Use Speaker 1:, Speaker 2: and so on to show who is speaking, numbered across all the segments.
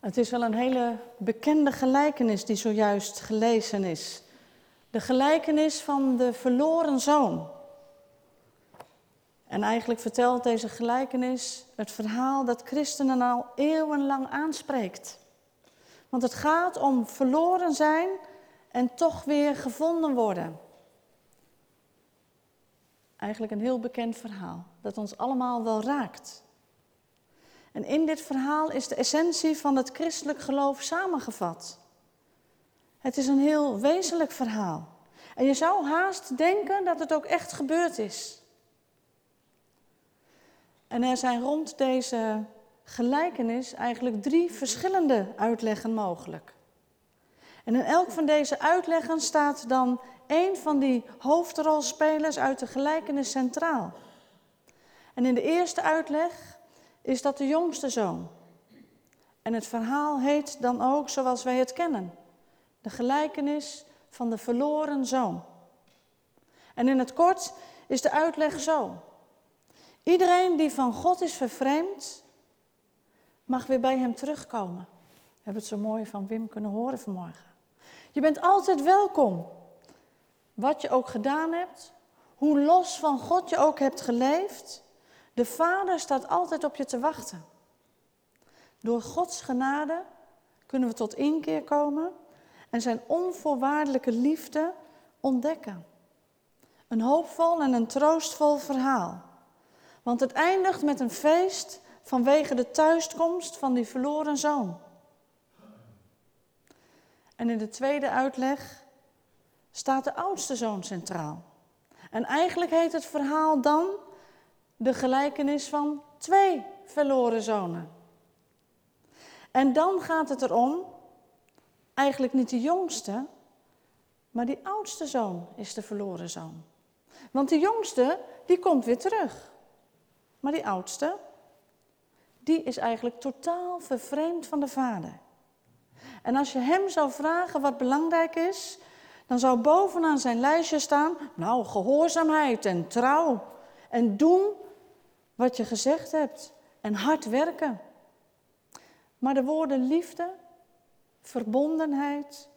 Speaker 1: Het is wel een hele bekende gelijkenis die zojuist gelezen is. De gelijkenis van de verloren zoon. En eigenlijk vertelt deze gelijkenis het verhaal dat christenen al eeuwenlang aanspreekt. Want het gaat om verloren zijn en toch weer gevonden worden. Eigenlijk een heel bekend verhaal dat ons allemaal wel raakt. En in dit verhaal is de essentie van het christelijk geloof samengevat. Het is een heel wezenlijk verhaal. En je zou haast denken dat het ook echt gebeurd is. En er zijn rond deze gelijkenis eigenlijk drie verschillende uitleggen mogelijk. En in elk van deze uitleggen staat dan één van die hoofdrolspelers uit de gelijkenis centraal. En in de eerste uitleg is dat de jongste zoon. En het verhaal heet dan ook zoals wij het kennen: de gelijkenis van de verloren zoon. En in het kort is de uitleg zo. Iedereen die van God is vervreemd, mag weer bij hem terugkomen. We hebben het zo mooi van Wim kunnen horen vanmorgen. Je bent altijd welkom. Wat je ook gedaan hebt, hoe los van God je ook hebt geleefd, de Vader staat altijd op je te wachten. Door Gods genade kunnen we tot inkeer komen en zijn onvoorwaardelijke liefde ontdekken. Een hoopvol en een troostvol verhaal. Want het eindigt met een feest vanwege de thuiskomst van die verloren zoon. En in de tweede uitleg staat de oudste zoon centraal. En eigenlijk heet het verhaal dan de gelijkenis van twee verloren zonen. En dan gaat het erom, eigenlijk niet de jongste, maar die oudste zoon is de verloren zoon. Want de jongste, die komt weer terug. Maar die oudste, die is eigenlijk totaal vervreemd van de vader. En als je hem zou vragen wat belangrijk is, dan zou bovenaan zijn lijstje staan, nou, gehoorzaamheid en trouw. En doen wat je gezegd hebt en hard werken. Maar de woorden liefde, verbondenheid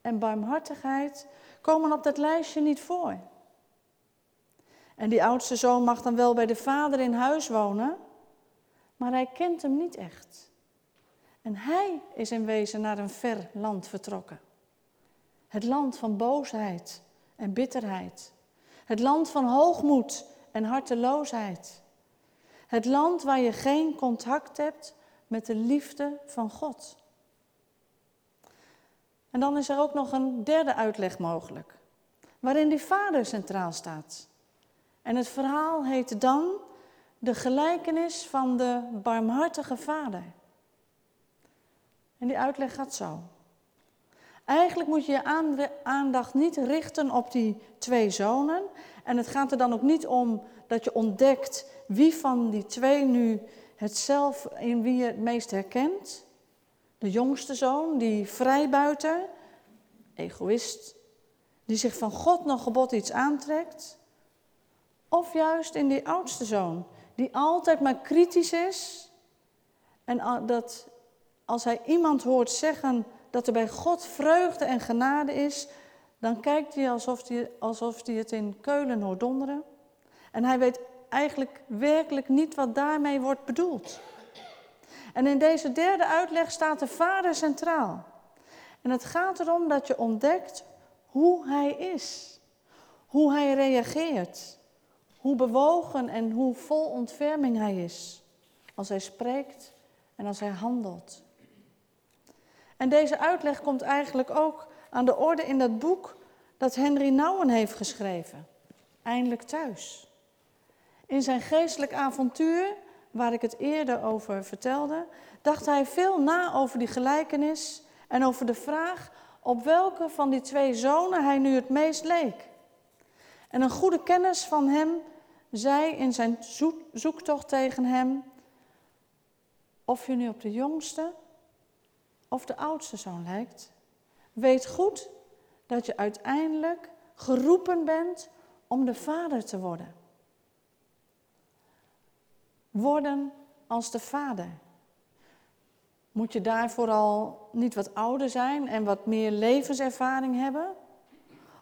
Speaker 1: en barmhartigheid komen op dat lijstje niet voor. En die oudste zoon mag dan wel bij de vader in huis wonen, maar hij kent hem niet echt. En hij is in wezen naar een ver land vertrokken. Het land van boosheid en bitterheid. Het land van hoogmoed en harteloosheid. Het land waar je geen contact hebt met de liefde van God. En dan is er ook nog een derde uitleg mogelijk, waarin die vader centraal staat. En het verhaal heet dan de gelijkenis van de barmhartige vader. En die uitleg gaat zo. Eigenlijk moet je je aandacht niet richten op die twee zonen. En het gaat er dan ook niet om dat je ontdekt wie van die twee nu het zelf in wie je het meest herkent. De jongste zoon, die vrijbuiter, egoïst, die zich van God nog gebod iets aantrekt. Of juist in die oudste zoon, die altijd maar kritisch is. En dat als hij iemand hoort zeggen dat er bij God vreugde en genade is, dan kijkt hij alsof hij, alsof hij het in Keulen hoort donderen. En hij weet eigenlijk werkelijk niet wat daarmee wordt bedoeld. En in deze derde uitleg staat de Vader centraal. En het gaat erom dat je ontdekt hoe Hij is, hoe Hij reageert, hoe bewogen en hoe vol ontferming Hij is als Hij spreekt en als Hij handelt. En deze uitleg komt eigenlijk ook aan de orde in dat boek dat Henry Nouwen heeft geschreven, Eindelijk thuis. In zijn geestelijk avontuur, waar ik het eerder over vertelde, dacht hij veel na over die gelijkenis en over de vraag op welke van die twee zonen hij nu het meest leek. En een goede kennis van hem zei in zijn zoektocht tegen hem: Of je nu op de jongste of de oudste zoon lijkt, weet goed dat je uiteindelijk geroepen bent om de vader te worden. Worden als de vader. Moet je daarvoor al niet wat ouder zijn en wat meer levenservaring hebben?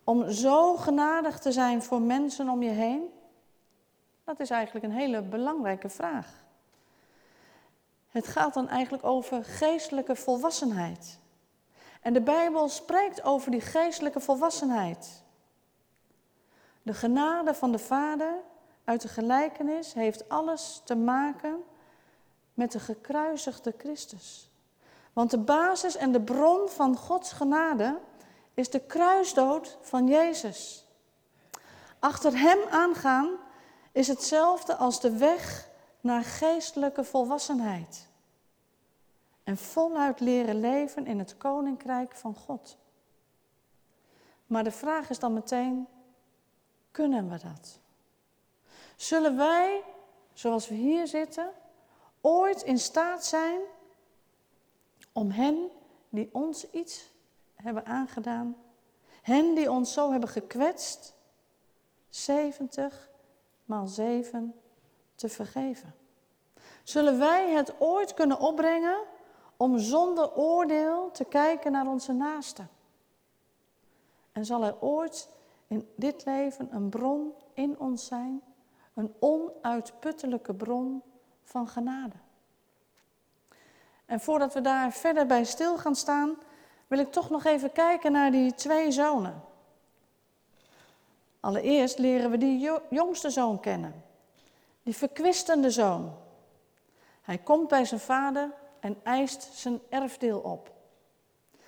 Speaker 1: Om zo genadig te zijn voor mensen om je heen? Dat is eigenlijk een hele belangrijke vraag. Het gaat dan eigenlijk over geestelijke volwassenheid. En de Bijbel spreekt over die geestelijke volwassenheid. De genade van de Vader uit de gelijkenis heeft alles te maken met de gekruisigde Christus. Want de basis en de bron van Gods genade is de kruisdood van Jezus. Achter Hem aangaan is hetzelfde als de weg naar geestelijke volwassenheid. En voluit leren leven in het koninkrijk van God. Maar de vraag is dan meteen, kunnen we dat? Zullen wij, zoals we hier zitten, ooit in staat zijn om hen die ons iets hebben aangedaan, hen die ons zo hebben gekwetst, 70 maal 7 te vergeven? Zullen wij het ooit kunnen opbrengen om zonder oordeel te kijken naar onze naasten? En zal er ooit in dit leven een bron in ons zijn, een onuitputtelijke bron van genade? En voordat we daar verder bij stil gaan staan, wil ik toch nog even kijken naar die twee zonen. Allereerst leren we die jongste zoon kennen, die verkwistende zoon. Hij komt bij zijn vader en eist zijn erfdeel op.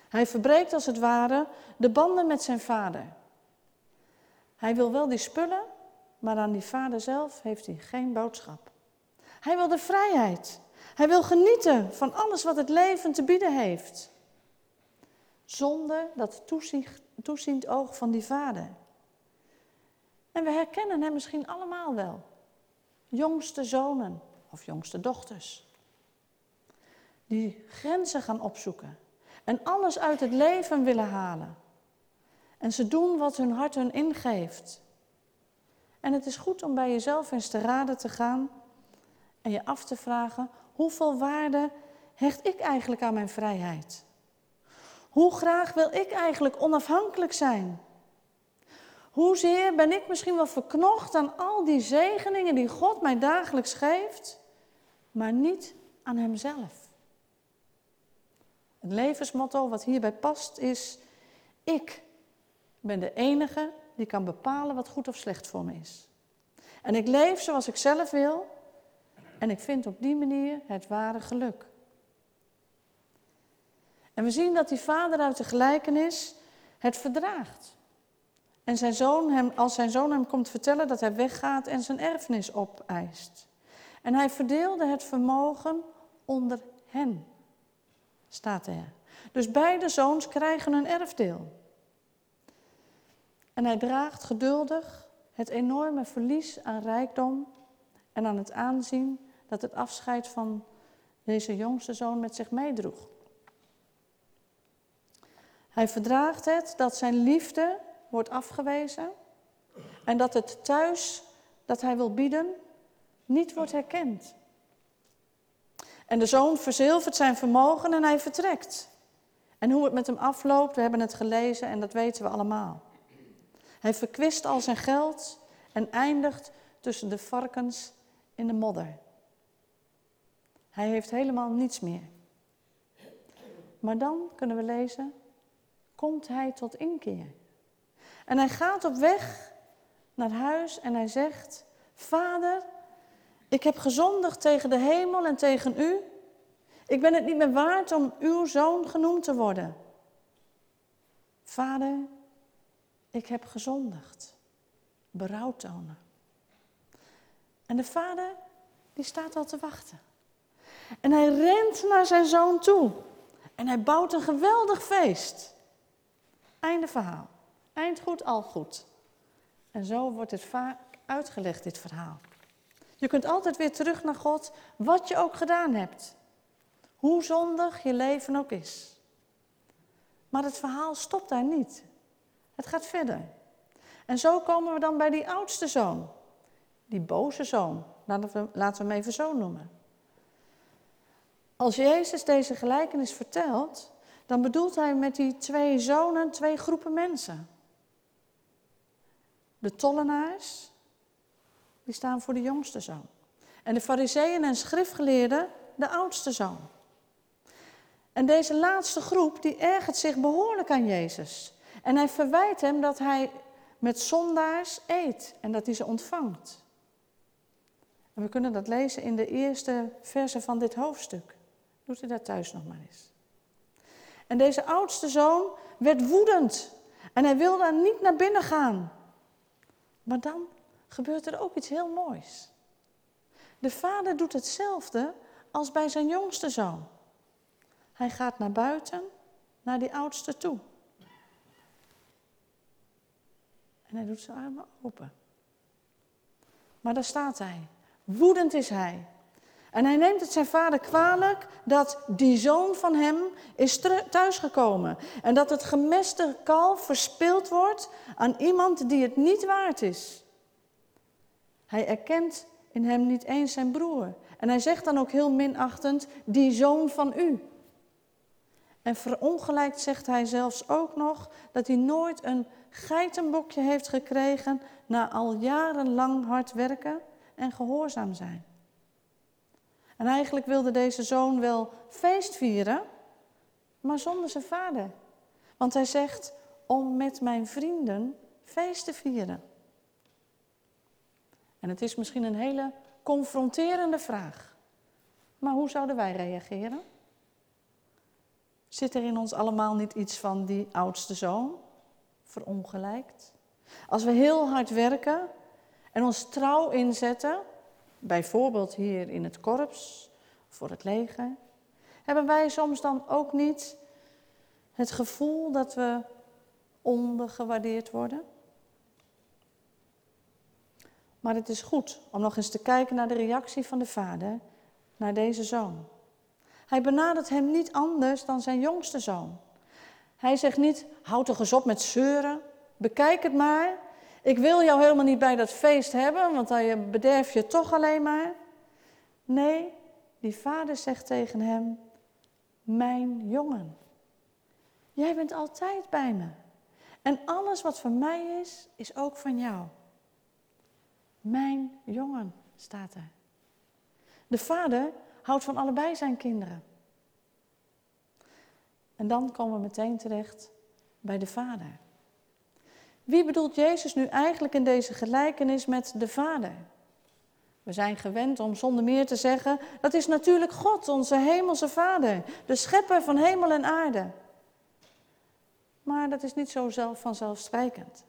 Speaker 1: Hij verbreekt als het ware de banden met zijn vader. Hij wil wel die spullen, maar aan die vader zelf heeft hij geen boodschap. Hij wil de vrijheid. Hij wil genieten van alles wat het leven te bieden heeft. Zonder dat toeziend oog van die vader. En we herkennen hem misschien allemaal wel. Jongste zonen of jongste dochters. Die grenzen gaan opzoeken en alles uit het leven willen halen. En ze doen wat hun hart hun ingeeft. En het is goed om bij jezelf eens te raden te gaan en je af te vragen: hoeveel waarde hecht ik eigenlijk aan mijn vrijheid? Hoe graag wil ik eigenlijk onafhankelijk zijn? Hoezeer ben ik misschien wel verknocht aan al die zegeningen die God mij dagelijks geeft, maar niet aan Hemzelf? Het levensmotto wat hierbij past is: ik ben de enige die kan bepalen wat goed of slecht voor me is. En ik leef zoals ik zelf wil en ik vind op die manier het ware geluk. En we zien dat die vader uit de gelijkenis het verdraagt. En zijn zoon hem, als zijn zoon hem komt vertellen dat hij weggaat en zijn erfenis opeist. En hij verdeelde het vermogen onder hen, staat er. Dus beide zoons krijgen een erfdeel. En hij draagt geduldig het enorme verlies aan rijkdom en aan het aanzien dat het afscheid van deze jongste zoon met zich meedroeg. Hij verdraagt het dat zijn liefde wordt afgewezen en dat het thuis dat hij wil bieden niet wordt herkend. En de zoon verzilvert zijn vermogen en hij vertrekt. En hoe het met hem afloopt, we hebben het gelezen en dat weten we allemaal. Hij verkwist al zijn geld en eindigt tussen de varkens in de modder. Hij heeft helemaal niets meer. Maar dan kunnen we lezen, komt hij tot inkeer. En hij gaat op weg naar huis en hij zegt, Vader, ik heb gezondigd tegen de hemel en tegen u. Ik ben het niet meer waard om uw zoon genoemd te worden. Vader, ik heb gezondigd. Berouw tonen. En de vader, die staat al te wachten. En hij rent naar zijn zoon toe. En hij bouwt een geweldig feest. Einde verhaal. Eind goed, al goed. En zo wordt het vaak uitgelegd, dit verhaal. Je kunt altijd weer terug naar God, wat je ook gedaan hebt. Hoe zondig je leven ook is. Maar het verhaal stopt daar niet. Het gaat verder. En zo komen we dan bij die oudste zoon. Die boze zoon. Laten we, hem even zo noemen. Als Jezus deze gelijkenis vertelt, dan bedoelt hij met die twee zonen twee groepen mensen. De tollenaars, die staan voor de jongste zoon. En de fariseeën en schriftgeleerden, de oudste zoon. En deze laatste groep, die ergert zich behoorlijk aan Jezus. En hij verwijt hem dat hij met zondaars eet en dat hij ze ontvangt. En we kunnen dat lezen in de eerste verse van dit hoofdstuk. Doet u dat thuis nog maar eens. En deze oudste zoon werd woedend en hij wilde niet naar binnen gaan. Maar dan gebeurt er ook iets heel moois. De vader doet hetzelfde als bij zijn jongste zoon. Hij gaat naar buiten, naar die oudste toe. En hij doet zijn armen open. Maar daar staat hij. Woedend is hij. En hij neemt het zijn vader kwalijk dat die zoon van hem is thuisgekomen. En dat het gemeste kalf verspild wordt aan iemand die het niet waard is. Hij erkent in hem niet eens zijn broer. En hij zegt dan ook heel minachtend, die zoon van u. En verongelijkt zegt hij zelfs ook nog dat hij nooit een geitenbokje heeft gekregen na al jarenlang hard werken en gehoorzaam zijn. En eigenlijk wilde deze zoon wel feest vieren, maar zonder zijn vader. Want hij zegt om met mijn vrienden feest te vieren. En het is misschien een hele confronterende vraag. Maar hoe zouden wij reageren? Zit er in ons allemaal niet iets van die oudste zoon, verongelijkt? Als we heel hard werken en ons trouw inzetten, bijvoorbeeld hier in het korps, voor het leger, hebben wij soms dan ook niet het gevoel dat we ondergewaardeerd worden? Maar het is goed om nog eens te kijken naar de reactie van de vader naar deze zoon. Hij benadert hem niet anders dan zijn jongste zoon. Hij zegt niet, houd toch eens op met zeuren, bekijk het maar. Ik wil jou helemaal niet bij dat feest hebben, want dan bederf je toch alleen maar. Nee, die vader zegt tegen hem, mijn jongen, jij bent altijd bij me. En alles wat van mij is, is ook van jou. Mijn jongen staat er. De vader houdt van allebei zijn kinderen. En dan komen we meteen terecht bij de vader. Wie bedoelt Jezus nu eigenlijk in deze gelijkenis met de vader? We zijn gewend om zonder meer te zeggen, dat is natuurlijk God, onze hemelse vader, de schepper van hemel en aarde. Maar dat is niet zo zelf vanzelfsprekend.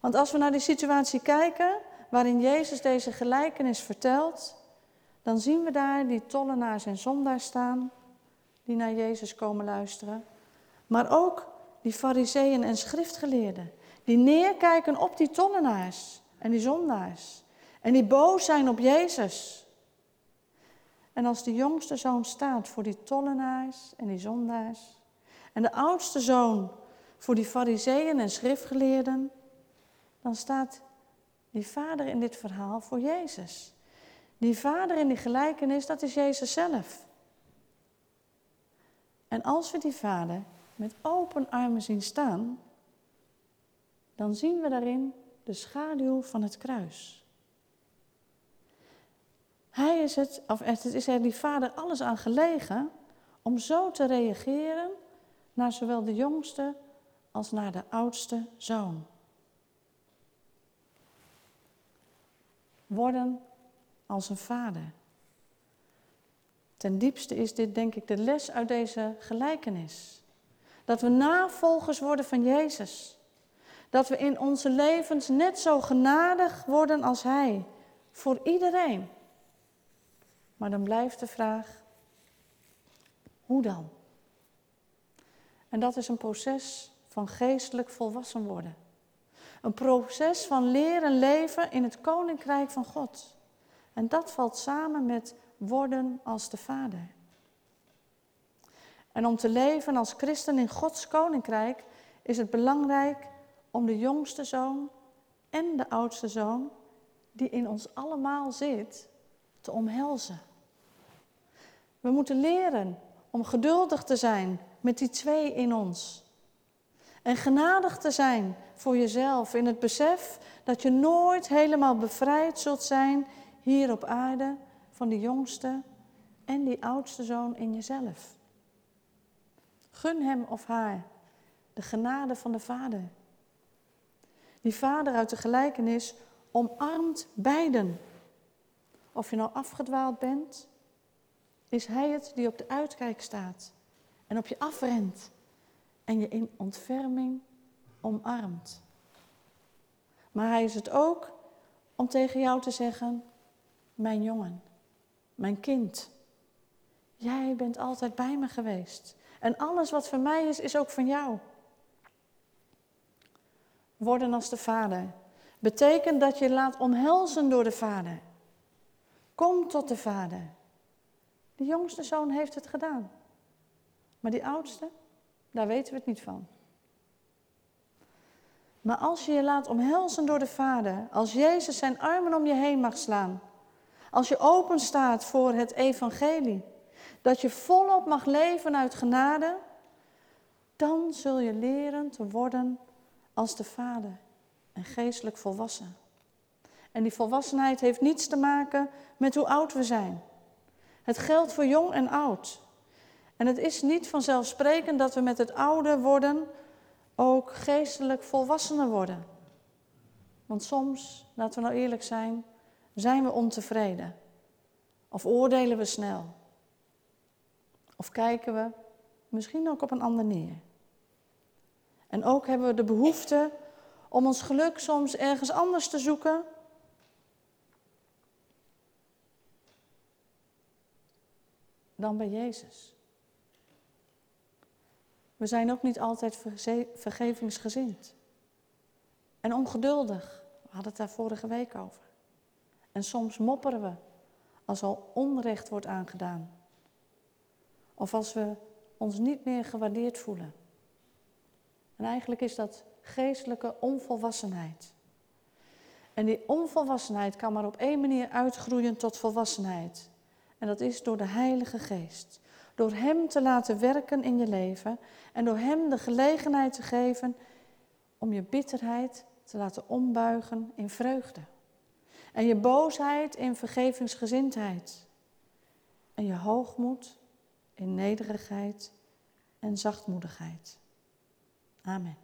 Speaker 1: Want als we naar die situatie kijken waarin Jezus deze gelijkenis vertelt, dan zien we daar die tollenaars en zondaars staan die naar Jezus komen luisteren. Maar ook die fariseeën en schriftgeleerden, die neerkijken op die tollenaars en die zondaars. En die boos zijn op Jezus. En als de jongste zoon staat voor die tollenaars en die zondaars, en de oudste zoon voor die fariseeën en schriftgeleerden, dan staat die vader in dit verhaal voor Jezus. Die vader in die gelijkenis, dat is Jezus zelf. En als we die vader met open armen zien staan, dan zien we daarin de schaduw van het kruis. Hij is het, of het is er die vader alles aan gelegen om zo te reageren naar zowel de jongste als naar de oudste zoon. Worden als een vader. Ten diepste is dit denk ik de les uit deze gelijkenis. Dat we navolgers worden van Jezus. Dat we in onze levens net zo genadig worden als Hij. Voor iedereen. Maar dan blijft de vraag, hoe dan? En dat is een proces van geestelijk volwassen worden. Een proces van leren leven in het koninkrijk van God. En dat valt samen met worden als de Vader. En om te leven als christen in Gods koninkrijk is het belangrijk om de jongste zoon en de oudste zoon, die in ons allemaal zit, te omhelzen. We moeten leren om geduldig te zijn met die twee in ons. En genadig te zijn voor jezelf in het besef dat je nooit helemaal bevrijd zult zijn hier op aarde van die jongste en die oudste zoon in jezelf. Gun hem of haar de genade van de Vader. Die Vader uit de gelijkenis omarmt beiden. Of je nou afgedwaald bent, is Hij het die op de uitkijk staat en op je afrent en je in ontferming omarmt. Maar Hij is het ook om tegen jou te zeggen, mijn jongen, mijn kind, jij bent altijd bij me geweest. En alles wat van mij is, is ook van jou. Worden als de Vader betekent dat je laat omhelzen door de Vader. Kom tot de Vader. De jongste zoon heeft het gedaan. Maar die oudste, daar weten we het niet van. Maar als je je laat omhelzen door de Vader, als Jezus zijn armen om je heen mag slaan, als je open staat voor het evangelie, dat je volop mag leven uit genade, dan zul je leren te worden als de Vader en geestelijk volwassen. En die volwassenheid heeft niets te maken met hoe oud we zijn. Het geldt voor jong en oud. En het is niet vanzelfsprekend dat we met het ouder worden ook geestelijk volwassener worden. Want soms, laten we nou eerlijk zijn, zijn we ontevreden. Of oordelen we snel. Of kijken we misschien ook op een ander neer. En ook hebben we de behoefte om ons geluk soms ergens anders te zoeken. Dan bij Jezus. We zijn ook niet altijd vergevingsgezind. En ongeduldig. We hadden het daar vorige week over. En soms mopperen we als al onrecht wordt aangedaan. Of als we ons niet meer gewaardeerd voelen. En eigenlijk is dat geestelijke onvolwassenheid. En die onvolwassenheid kan maar op één manier uitgroeien tot volwassenheid. En dat is door de Heilige Geest. Door Hem te laten werken in je leven en door Hem de gelegenheid te geven om je bitterheid te laten ombuigen in vreugde. En je boosheid in vergevingsgezindheid. En je hoogmoed in nederigheid en zachtmoedigheid. Amen.